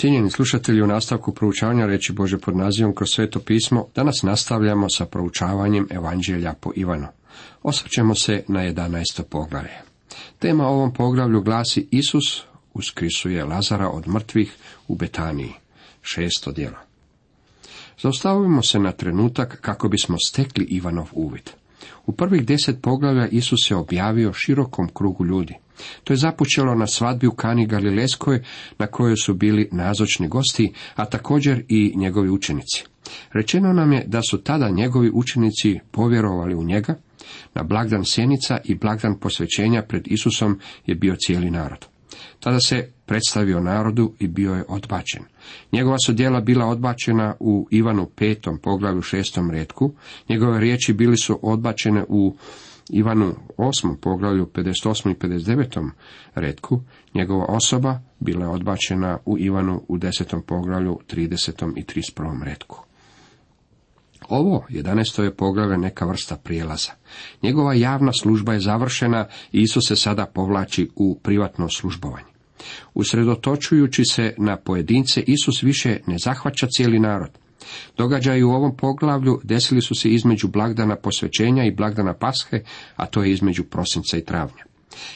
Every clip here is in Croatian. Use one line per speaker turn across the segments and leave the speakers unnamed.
Cijenjeni slušatelji u nastavku proučavanja reći Bože pod nazivom kroz sveto pismo, danas nastavljamo sa proučavanjem Evanđelja po Ivanu. Osvrćemo se na 11. poglavlje. Tema ovom poglavlju glasi Isus uskrisuje Lazara od mrtvih u Betaniji. Šesto djelo. Zaustavimo se na trenutak kako bismo stekli Ivanov uvid. U prvih deset poglavlja Isus se objavio širokom krugu ljudi. To je započelo na svadbi u Kani Galileskoj, na kojoj su bili nazočni gosti, a također i njegovi učenici. Rečeno nam je da su tada njegovi učenici povjerovali u njega, na blagdan sjenica i blagdan posvećenja pred Isusom je bio cijeli narod. Tada se predstavio narodu i bio je odbačen. Njegova su djela bila odbačena u Ivanu petom poglavlju šestom redku, njegove riječi bili su odbačene u Ivanu osmom poglavlju 58. i 59. redku, njegova osoba bila je odbačena u Ivanu u desetom poglavlju 30. i 31. redku. Ovo, 11. je poglavlje neka vrsta prijelaza. Njegova javna služba je završena i Isus se sada povlači u privatno službovanje. Usredotočujući se na pojedince, Isus više ne zahvaća cijeli narod. Događaji u ovom poglavlju desili su se između blagdana posvećenja i blagdana pashe, a to je između prosinca i travnja.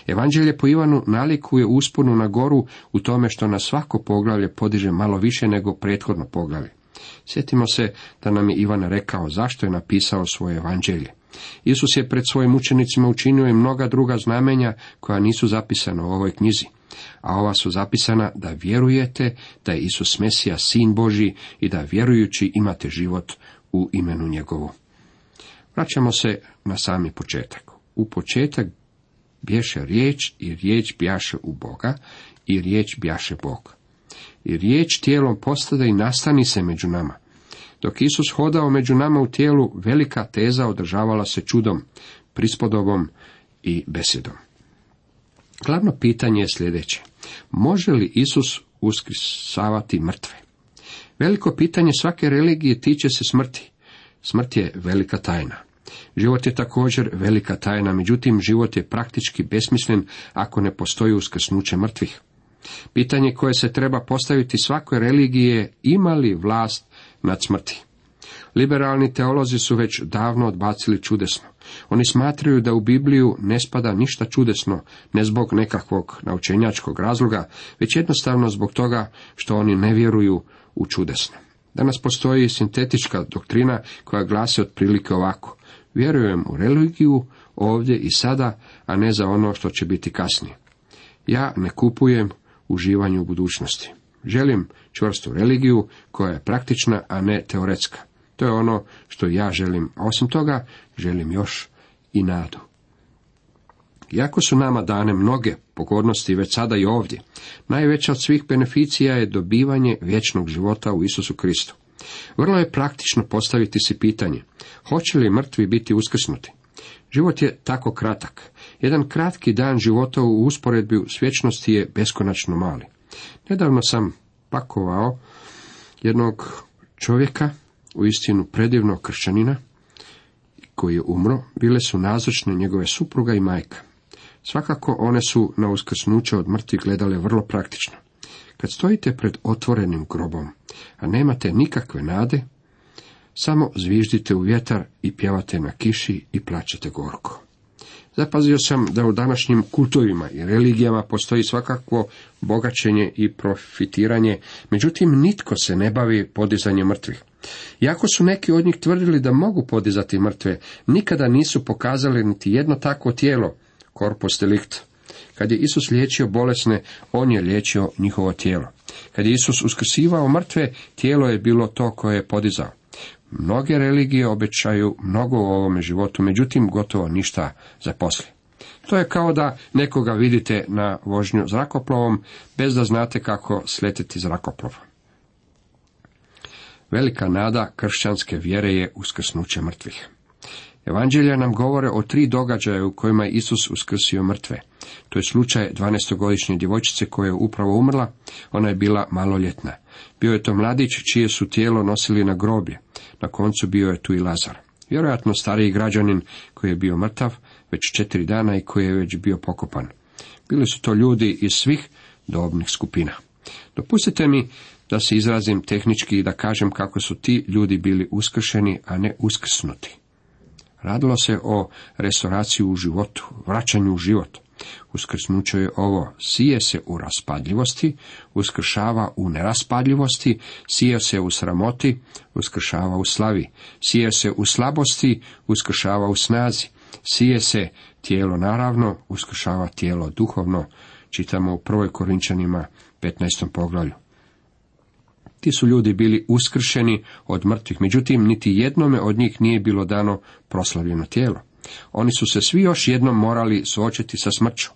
Evanđelje po Ivanu nalikuje usponu na goru u tome što na svako poglavlje podiže malo više nego prethodno poglavlje. Sjetimo se da nam je Ivan rekao zašto je napisao svoje evanđelje. Isus je pred svojim učenicima učinio i mnoga druga znamenja koja nisu zapisana u ovoj knjizi a ova su zapisana da vjerujete da je Isus Mesija, sin Boži i da vjerujući imate život u imenu njegovu. Vraćamo se na sami početak. U početak bješe riječ i riječ bjaše u Boga i riječ bjaše Bog. I riječ tijelom postada i nastani se među nama. Dok Isus hodao među nama u tijelu, velika teza održavala se čudom, prispodobom i besjedom. Glavno pitanje je sljedeće. Može li Isus uskrisavati mrtve? Veliko pitanje svake religije tiče se smrti. Smrt je velika tajna. Život je također velika tajna, međutim život je praktički besmislen ako ne postoji uskrsnuće mrtvih. Pitanje koje se treba postaviti svakoj religiji je ima li vlast nad smrti. Liberalni teolozi su već davno odbacili čudesno. Oni smatraju da u Bibliju ne spada ništa čudesno, ne zbog nekakvog naučenjačkog razloga, već jednostavno zbog toga što oni ne vjeruju u čudesno. Danas postoji sintetička doktrina koja glasi otprilike ovako. Vjerujem u religiju ovdje i sada, a ne za ono što će biti kasnije. Ja ne kupujem uživanju u budućnosti. Želim čvrstu religiju koja je praktična, a ne teoretska. To je ono što ja želim, a osim toga želim još i nadu. Iako su nama dane mnoge pogodnosti već sada i ovdje, najveća od svih beneficija je dobivanje vječnog života u Isusu Kristu. Vrlo je praktično postaviti si pitanje, hoće li mrtvi biti uskrsnuti? Život je tako kratak. Jedan kratki dan života u usporedbi s vječnosti je beskonačno mali. Nedavno sam pakovao jednog čovjeka u istinu predivnog kršćanina, koji je umro, bile su nazočne njegove supruga i majka. Svakako one su na uskrsnuće od mrtvih gledale vrlo praktično. Kad stojite pred otvorenim grobom, a nemate nikakve nade, samo zviždite u vjetar i pjevate na kiši i plaćate gorko. Zapazio sam da u današnjim kultovima i religijama postoji svakakvo bogaćenje i profitiranje, međutim nitko se ne bavi podizanjem mrtvih. Iako su neki od njih tvrdili da mogu podizati mrtve, nikada nisu pokazali niti jedno takvo tijelo, corpus delict. Kad je Isus liječio bolesne, on je liječio njihovo tijelo. Kad je Isus uskrsivao mrtve, tijelo je bilo to koje je podizao. Mnoge religije obećaju mnogo u ovome životu, međutim gotovo ništa za poslije. To je kao da nekoga vidite na vožnju zrakoplovom, bez da znate kako sletiti zrakoplovom. Velika nada kršćanske vjere je uskrsnuće mrtvih. Evanđelja nam govore o tri događaja u kojima je Isus uskrsio mrtve. To je slučaj 12-godišnje djevojčice koja je upravo umrla, ona je bila maloljetna. Bio je to mladić čije su tijelo nosili na groblje. Na koncu bio je tu i Lazar. Vjerojatno stariji građanin koji je bio mrtav već četiri dana i koji je već bio pokopan. Bili su to ljudi iz svih dobnih skupina. Dopustite mi da se izrazim tehnički i da kažem kako su ti ljudi bili uskršeni, a ne uskrsnuti. Radilo se o restauraciji u životu, vraćanju u život. Uskrsnuće je ovo, sije se u raspadljivosti, uskršava u neraspadljivosti, sije se u sramoti, uskršava u slavi, sije se u slabosti, uskršava u snazi, sije se tijelo naravno, uskršava tijelo duhovno, čitamo u prvoj Korinčanima 15. poglavlju. Ti su ljudi bili uskršeni od mrtvih, međutim niti jednome od njih nije bilo dano proslavljeno tijelo. Oni su se svi još jednom morali suočiti sa smrću.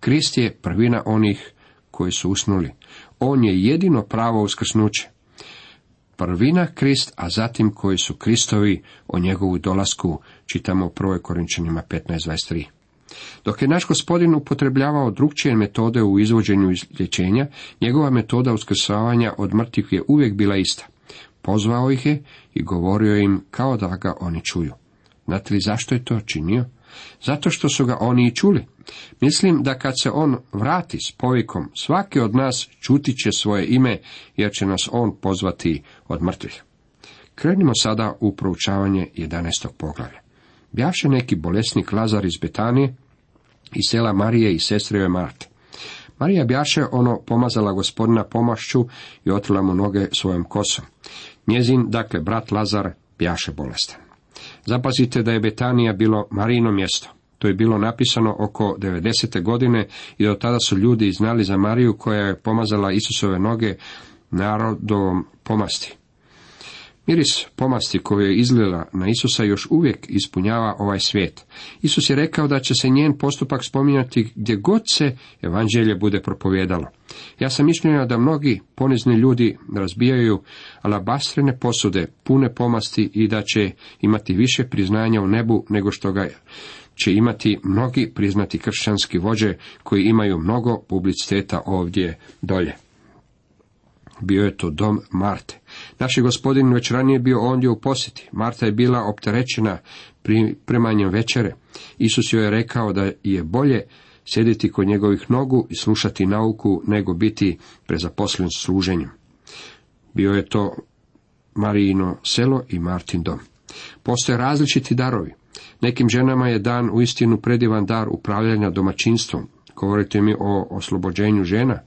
Krist je prvina onih koji su usnuli. On je jedino pravo uskrsnuće. Prvina Krist, a zatim koji su Kristovi o njegovu dolasku, čitamo u 1. Korinčanima 15.23. Dok je naš gospodin upotrebljavao drugčije metode u izvođenju izlječenja, njegova metoda uskrsavanja od mrtvih je uvijek bila ista. Pozvao ih je i govorio im kao da ga oni čuju. Znate li zašto je to činio? Zato što su ga oni i čuli. Mislim da kad se on vrati s povikom, svaki od nas čuti će svoje ime, jer će nas on pozvati od mrtvih. Krenimo sada u proučavanje 11. poglavlja. Bjaše neki bolesnik Lazar iz Betanije, iz sela Marije i sestreve Marte. Marija bjaše ono pomazala gospodina pomašću i otrila mu noge svojom kosom. Njezin, dakle, brat Lazar, bjaše bolestan. Zapazite da je Betanija bilo Marijino mjesto. To je bilo napisano oko 90. godine i do tada su ljudi znali za Mariju koja je pomazala Isusove noge narodovom pomasti. Miris pomasti koju je izlila na Isusa još uvijek ispunjava ovaj svijet. Isus je rekao da će se njen postupak spominjati gdje god se evanđelje bude propovjedalo. Ja sam mišljenja da mnogi ponizni ljudi razbijaju alabastrene posude pune pomasti i da će imati više priznanja u nebu nego što ga će imati mnogi priznati kršćanski vođe koji imaju mnogo publiciteta ovdje dolje. Bio je to dom Marte. Naš je gospodin već ranije bio ondje u posjeti. Marta je bila opterećena pripremanjem večere. Isus joj je rekao da je bolje sjediti kod njegovih nogu i slušati nauku nego biti prezaposlen služenjem. Bio je to Marijino selo i Martin dom. Postoje različiti darovi. Nekim ženama je dan u istinu predivan dar upravljanja domaćinstvom. Govorite mi o oslobođenju žena.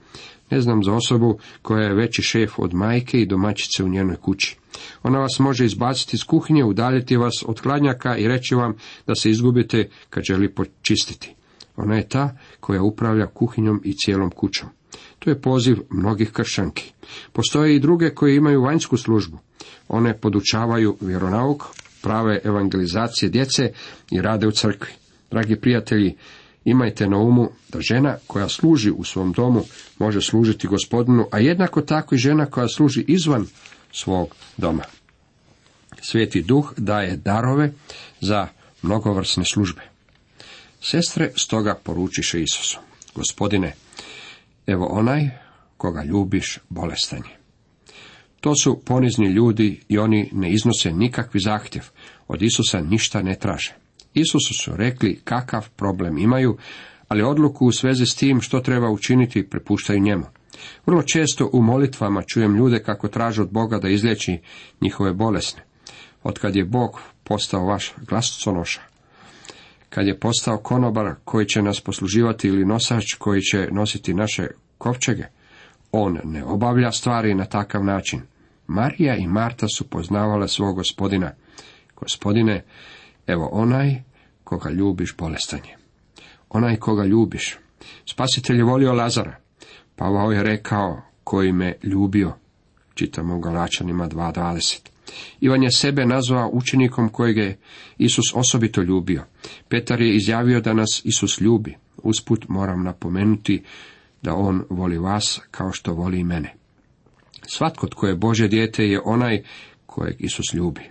Ne znam za osobu koja je veći šef od majke i domaćice u njenoj kući. Ona vas može izbaciti iz kuhinje, udaljiti vas od hladnjaka i reći vam da se izgubite kad želi počistiti. Ona je ta koja upravlja kuhinjom i cijelom kućom. To je poziv mnogih kršanki. Postoje i druge koje imaju vanjsku službu. One podučavaju vjeronauk, prave evangelizacije djece i rade u crkvi. Dragi prijatelji, Imajte na umu da žena koja služi u svom domu može služiti gospodinu, a jednako tako i žena koja služi izvan svog doma. Sveti duh daje darove za mnogovrsne službe. Sestre stoga poručiše Isusu. Gospodine, evo onaj koga ljubiš bolestan je. To su ponizni ljudi i oni ne iznose nikakvi zahtjev. Od Isusa ništa ne traže. Isusu su rekli kakav problem imaju, ali odluku u svezi s tim što treba učiniti prepuštaju njemu. Vrlo često u molitvama čujem ljude kako traže od Boga da izliječi njihove bolesne. Otkad je Bog postao vaš glasonoša, kad je postao konobar koji će nas posluživati ili nosač koji će nositi naše kovčege, on ne obavlja stvari na takav način. Marija i Marta su poznavale svog gospodina. Gospodine, Evo onaj koga ljubiš bolestan je. Onaj koga ljubiš. Spasitelj je volio Lazara. Pavao je rekao koji me ljubio. Čitamo u Galačanima 2.20. Ivan je sebe nazvao učenikom kojeg je Isus osobito ljubio. Petar je izjavio da nas Isus ljubi. Usput moram napomenuti da on voli vas kao što voli i mene. Svatko tko je Bože dijete je onaj kojeg Isus ljubi.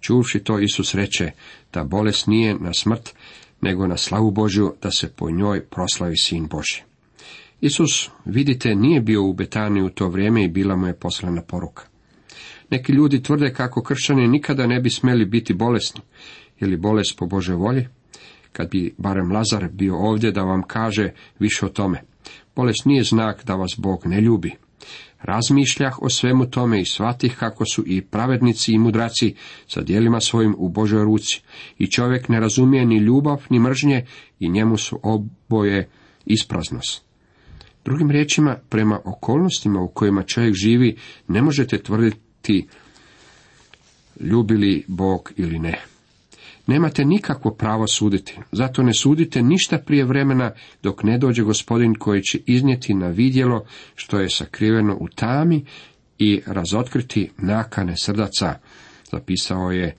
Čuvši to, Isus reče da bolest nije na smrt, nego na slavu Božju, da se po njoj proslavi sin Boži. Isus, vidite, nije bio u Betaniji u to vrijeme i bila mu je poslana poruka. Neki ljudi tvrde kako kršćani nikada ne bi smjeli biti bolesni. Je li bolest po Bože volji? Kad bi barem Lazar bio ovdje da vam kaže više o tome. Bolest nije znak da vas Bog ne ljubi. Razmišljah o svemu tome i shvatih kako su i pravednici i mudraci sa dijelima svojim u Božoj ruci. I čovjek ne razumije ni ljubav ni mržnje i njemu su oboje ispraznost. Drugim riječima, prema okolnostima u kojima čovjek živi, ne možete tvrditi ljubili Bog ili ne. Nemate nikakvo pravo suditi, zato ne sudite ništa prije vremena dok ne dođe gospodin koji će iznijeti na vidjelo što je sakriveno u tami i razotkriti nakane srdaca, zapisao je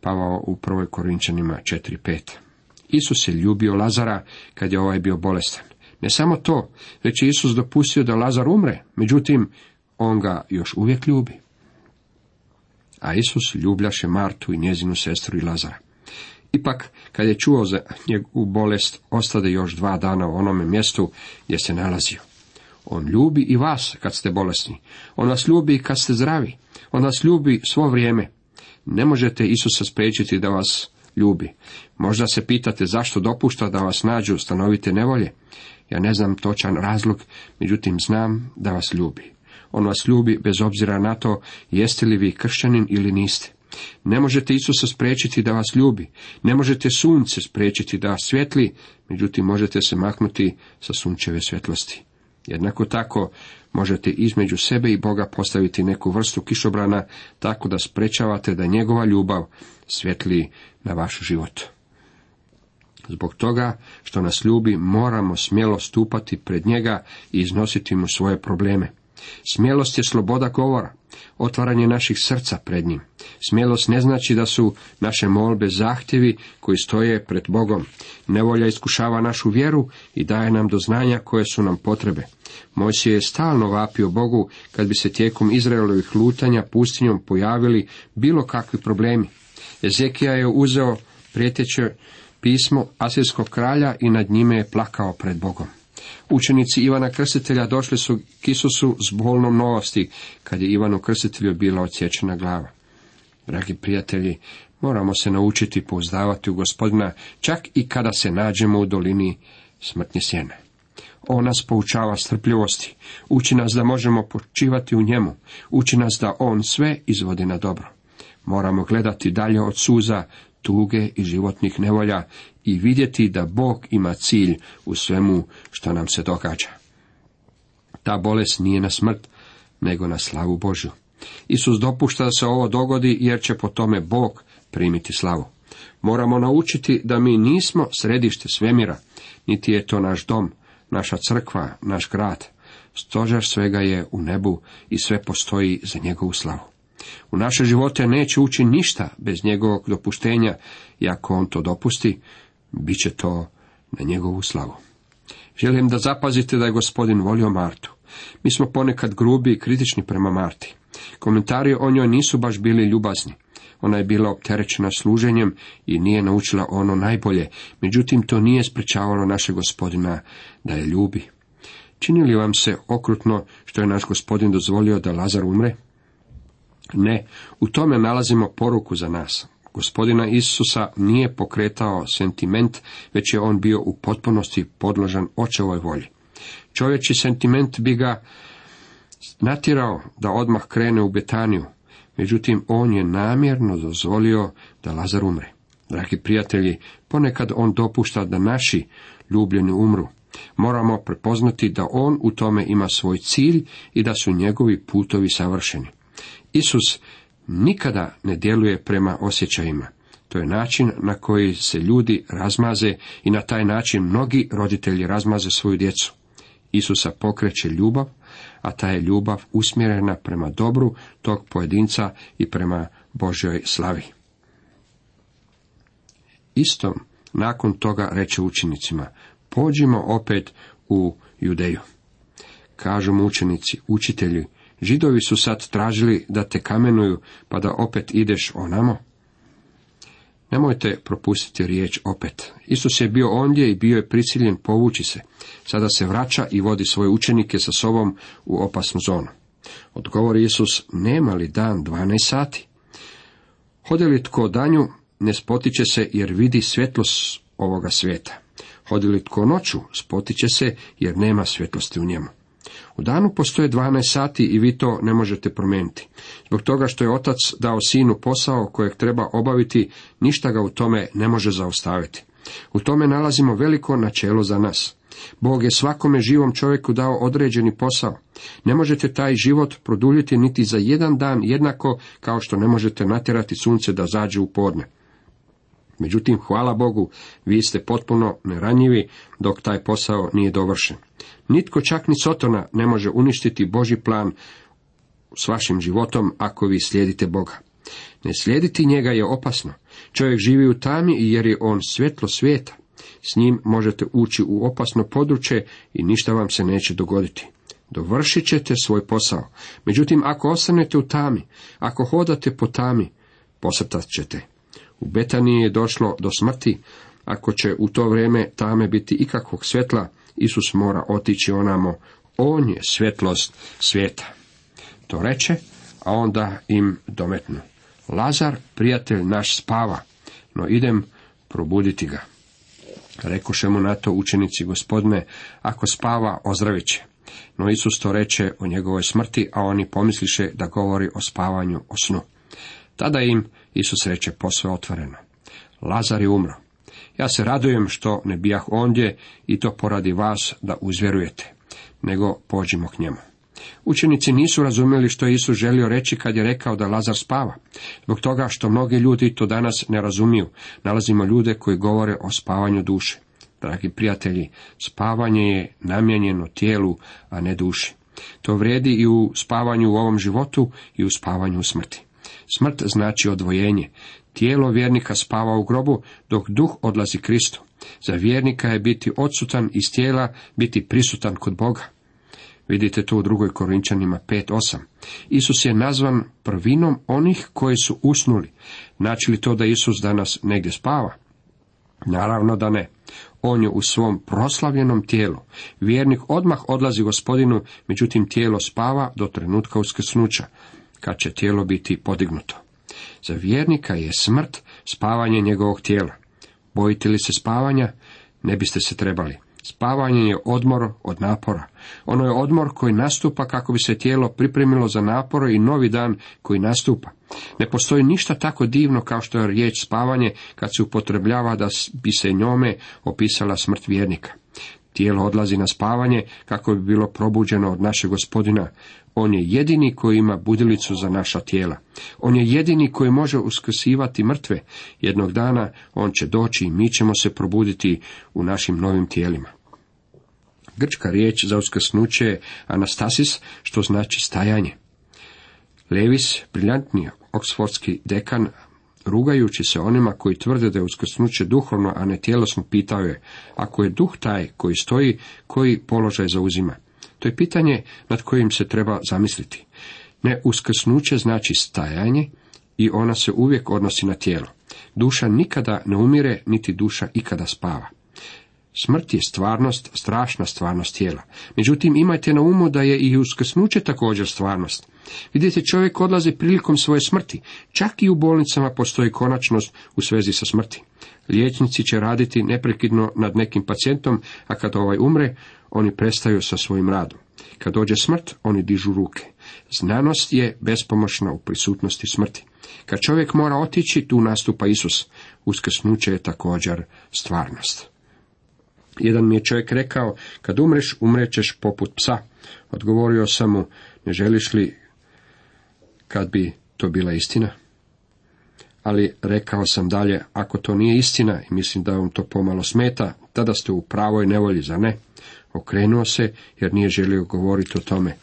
Pavao u prvoj Korinčanima 4.5. Isus je ljubio Lazara kad je ovaj bio bolestan. Ne samo to, već je Isus dopustio da Lazar umre, međutim, on ga još uvijek ljubi. A Isus ljubljaše Martu i njezinu sestru i Lazara. Ipak, kad je čuo za njegovu bolest, ostade još dva dana u onome mjestu gdje se nalazio. On ljubi i vas kad ste bolesni. On vas ljubi kad ste zdravi. On vas ljubi svo vrijeme. Ne možete Isusa spriječiti da vas ljubi. Možda se pitate zašto dopušta da vas nađu stanovite nevolje. Ja ne znam točan razlog, međutim znam da vas ljubi. On vas ljubi bez obzira na to jeste li vi kršćanin ili niste. Ne možete Isusa spriječiti da vas ljubi, ne možete sunce spriječiti da vas svjetli, međutim možete se maknuti sa sunčeve svjetlosti. Jednako tako možete između sebe i Boga postaviti neku vrstu kišobrana tako da sprečavate da njegova ljubav svjetli na vaš život. Zbog toga što nas ljubi moramo smjelo stupati pred njega i iznositi mu svoje probleme. Smjelost je sloboda govora, otvaranje naših srca pred njim. Smjelost ne znači da su naše molbe zahtjevi koji stoje pred Bogom. Nevolja iskušava našu vjeru i daje nam do znanja koje su nam potrebe. Mojsije je stalno vapio Bogu kad bi se tijekom Izraelovih lutanja pustinjom pojavili bilo kakvi problemi. Ezekija je uzeo prijeteće pismo Asirskog kralja i nad njime je plakao pred Bogom. Učenici Ivana Krstitelja došli su k Isusu s bolnom novosti, kad je Ivanu Krstitelju bila odsječena glava. Dragi prijatelji, moramo se naučiti pouzdavati u gospodina, čak i kada se nađemo u dolini smrtnje sjene. On nas poučava strpljivosti, uči nas da možemo počivati u njemu, uči nas da on sve izvodi na dobro. Moramo gledati dalje od suza, tuge i životnih nevolja i vidjeti da Bog ima cilj u svemu što nam se događa. Ta bolest nije na smrt, nego na slavu Božju. Isus dopušta da se ovo dogodi jer će po tome Bog primiti slavu. Moramo naučiti da mi nismo središte svemira, niti je to naš dom, naša crkva, naš grad. Stožar svega je u nebu i sve postoji za njegovu slavu. U naše živote neće ući ništa bez njegovog dopuštenja i ako on to dopusti, bit će to na njegovu slavu. Želim da zapazite da je gospodin volio Martu. Mi smo ponekad grubi i kritični prema Marti. Komentari o njoj nisu baš bili ljubazni. Ona je bila opterećena služenjem i nije naučila ono najbolje, međutim to nije sprečavalo naše gospodina da je ljubi. Čini li vam se okrutno što je naš gospodin dozvolio da Lazar umre? Ne, u tome nalazimo poruku za nas. Gospodina Isusa nije pokretao sentiment, već je on bio u potpunosti podložan očevoj volji. Čovječi sentiment bi ga natjerao da odmah krene u Betaniju, međutim on je namjerno dozvolio da Lazar umre. Dragi prijatelji, ponekad on dopušta da naši ljubljeni umru. Moramo prepoznati da on u tome ima svoj cilj i da su njegovi putovi savršeni. Isus nikada ne djeluje prema osjećajima. To je način na koji se ljudi razmaze i na taj način mnogi roditelji razmaze svoju djecu. Isusa pokreće ljubav, a ta je ljubav usmjerena prema dobru tog pojedinca i prema Božjoj slavi. Isto nakon toga reče učenicima, pođimo opet u Judeju. Kažu mu učenici, učitelji, Židovi su sad tražili da te kamenuju, pa da opet ideš onamo. Nemojte propustiti riječ opet. Isus je bio ondje i bio je prisiljen povući se. Sada se vraća i vodi svoje učenike sa sobom u opasnu zonu. Odgovori Isus, nema li dan 12 sati? Hode li tko danju, ne spotiče se jer vidi svjetlost ovoga svijeta. Hodi li tko noću, spotiče se jer nema svjetlosti u njemu. U danu postoje 12 sati i vi to ne možete promijeniti. Zbog toga što je otac dao sinu posao kojeg treba obaviti, ništa ga u tome ne može zaustaviti. U tome nalazimo veliko načelo za nas. Bog je svakome živom čovjeku dao određeni posao. Ne možete taj život produljiti niti za jedan dan jednako kao što ne možete natjerati sunce da zađe u podne. Međutim, hvala Bogu, vi ste potpuno neranjivi dok taj posao nije dovršen. Nitko čak ni Sotona ne može uništiti Boži plan s vašim životom ako vi slijedite Boga. Ne slijediti njega je opasno. Čovjek živi u tami jer je on svjetlo svijeta. S njim možete ući u opasno područje i ništa vam se neće dogoditi. Dovršit ćete svoj posao. Međutim, ako ostanete u tami, ako hodate po tami, posrtat ćete. U Betaniji je došlo do smrti, ako će u to vrijeme tame biti ikakvog svjetla, Isus mora otići onamo, on je svjetlost svijeta. To reče, a onda im dometnu. Lazar, prijatelj naš, spava, no idem probuditi ga. Rekoše mu na to učenici gospodine, ako spava, ozdravit će. No Isus to reče o njegovoj smrti, a oni pomisliše da govori o spavanju, o snu. Tada im Isus reče posve otvoreno. Lazar je umro. Ja se radujem što ne bijah ondje i to poradi vas da uzvjerujete, nego pođimo k njemu. Učenici nisu razumjeli što je Isus želio reći kad je rekao da Lazar spava. Zbog toga što mnogi ljudi to danas ne razumiju, nalazimo ljude koji govore o spavanju duše. Dragi prijatelji, spavanje je namijenjeno tijelu, a ne duši. To vrijedi i u spavanju u ovom životu i u spavanju u smrti. Smrt znači odvojenje. Tijelo vjernika spava u grobu, dok duh odlazi Kristu. Za vjernika je biti odsutan iz tijela, biti prisutan kod Boga. Vidite to u drugoj Korinčanima 5.8. Isus je nazvan prvinom onih koji su usnuli. Znači li to da Isus danas negdje spava? Naravno da ne. On je u svom proslavljenom tijelu. Vjernik odmah odlazi gospodinu, međutim tijelo spava do trenutka uskrsnuća, kad će tijelo biti podignuto. Za vjernika je smrt spavanje njegovog tijela. Bojite li se spavanja? Ne biste se trebali. Spavanje je odmor od napora. Ono je odmor koji nastupa kako bi se tijelo pripremilo za napore i novi dan koji nastupa. Ne postoji ništa tako divno kao što je riječ spavanje kad se upotrebljava da bi se njome opisala smrt vjernika. Tijelo odlazi na spavanje kako bi bilo probuđeno od našeg gospodina. On je jedini koji ima budilicu za naša tijela. On je jedini koji može uskrsivati mrtve. Jednog dana on će doći i mi ćemo se probuditi u našim novim tijelima. Grčka riječ za uskrsnuće je anastasis, što znači stajanje. Levis, briljantni oksfordski dekan, rugajući se onima koji tvrde da je uskrsnuće duhovno, a ne tjelesno, pitao je, ako je duh taj koji stoji, koji položaj zauzima? To je pitanje nad kojim se treba zamisliti. Ne uskrsnuće znači stajanje i ona se uvijek odnosi na tijelo. Duša nikada ne umire, niti duša ikada spava. Smrt je stvarnost, strašna stvarnost tijela. Međutim, imajte na umu da je i uskrsnuće također stvarnost. Vidite, čovjek odlazi prilikom svoje smrti. Čak i u bolnicama postoji konačnost u svezi sa smrti. Liječnici će raditi neprekidno nad nekim pacijentom, a kad ovaj umre, oni prestaju sa svojim radom. Kad dođe smrt, oni dižu ruke. Znanost je bespomoćna u prisutnosti smrti. Kad čovjek mora otići, tu nastupa Isus. Uskrsnuće je također stvarnost. Jedan mi je čovjek rekao, kad umreš, umrećeš poput psa. Odgovorio sam mu, ne želiš li kad bi to bila istina? Ali rekao sam dalje, ako to nije istina, i mislim da vam to pomalo smeta, tada ste u pravoj nevolji, za ne? Okrenuo se, jer nije želio govoriti o tome.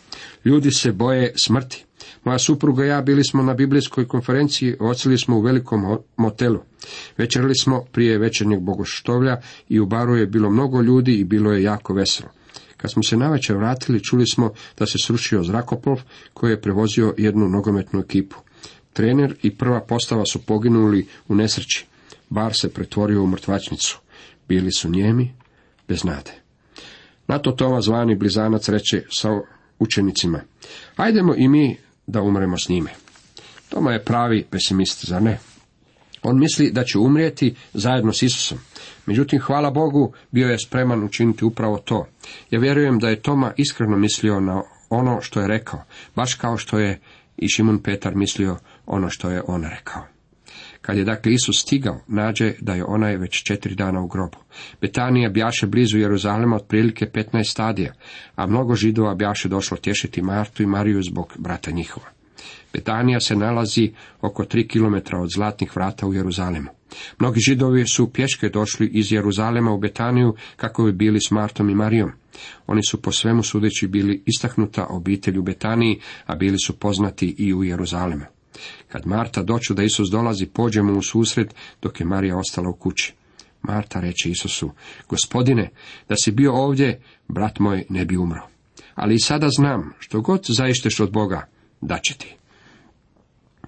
Ljudi se boje smrti. Moja supruga i ja bili smo na biblijskoj konferenciji, ocili smo u velikom motelu. Večerali smo prije večernjeg bogoštovlja i u baru je bilo mnogo ljudi i bilo je jako veselo. Kad smo se navečer vratili, čuli smo da se srušio zrakoplov koji je prevozio jednu nogometnu ekipu. Trener i prva postava su poginuli u nesreći. Bar se pretvorio u mrtvačnicu. Bili su njemi, bez nade. Na to Toma zvani blizanac reče sa učenicima. Ajdemo i mi da umremo s njime. Toma je pravi pesimist, za ne? On misli da će umrijeti zajedno s Isusom. Međutim, hvala Bogu, bio je spreman učiniti upravo to. Ja vjerujem da je Toma iskreno mislio na ono što je rekao, baš kao što je i Šimun Petar mislio ono što je on rekao. Kad je dakle Isus stigao, nađe da je onaj već četiri dana u grobu. Betanija bjaše blizu Jeruzalema otprilike 15 stadija, a mnogo židova bjaše došlo tješiti Martu i Mariju zbog brata njihova. Betanija se nalazi oko tri kilometra od zlatnih vrata u Jeruzalemu. Mnogi židovi su pješke došli iz Jeruzalema u Betaniju kako bi bili s Martom i Marijom. Oni su po svemu sudeći bili istaknuta obitelj u Betaniji, a bili su poznati i u Jeruzalemu. Kad Marta doću da Isus dolazi, pođemo u susret, dok je Marija ostala u kući. Marta reče Isusu, gospodine, da si bio ovdje, brat moj ne bi umro. Ali i sada znam, što god zaišteš od Boga, da će ti.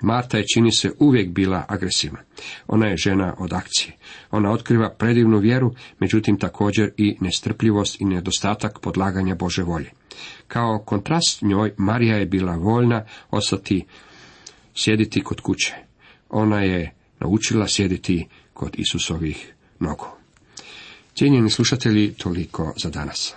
Marta je čini se uvijek bila agresivna. Ona je žena od akcije. Ona otkriva predivnu vjeru, međutim također i nestrpljivost i nedostatak podlaganja Bože volje. Kao kontrast njoj Marija je bila voljna ostati sjediti kod kuće. Ona je naučila sjediti kod Isusovih nogu. Cijenjeni slušatelji, toliko za danas.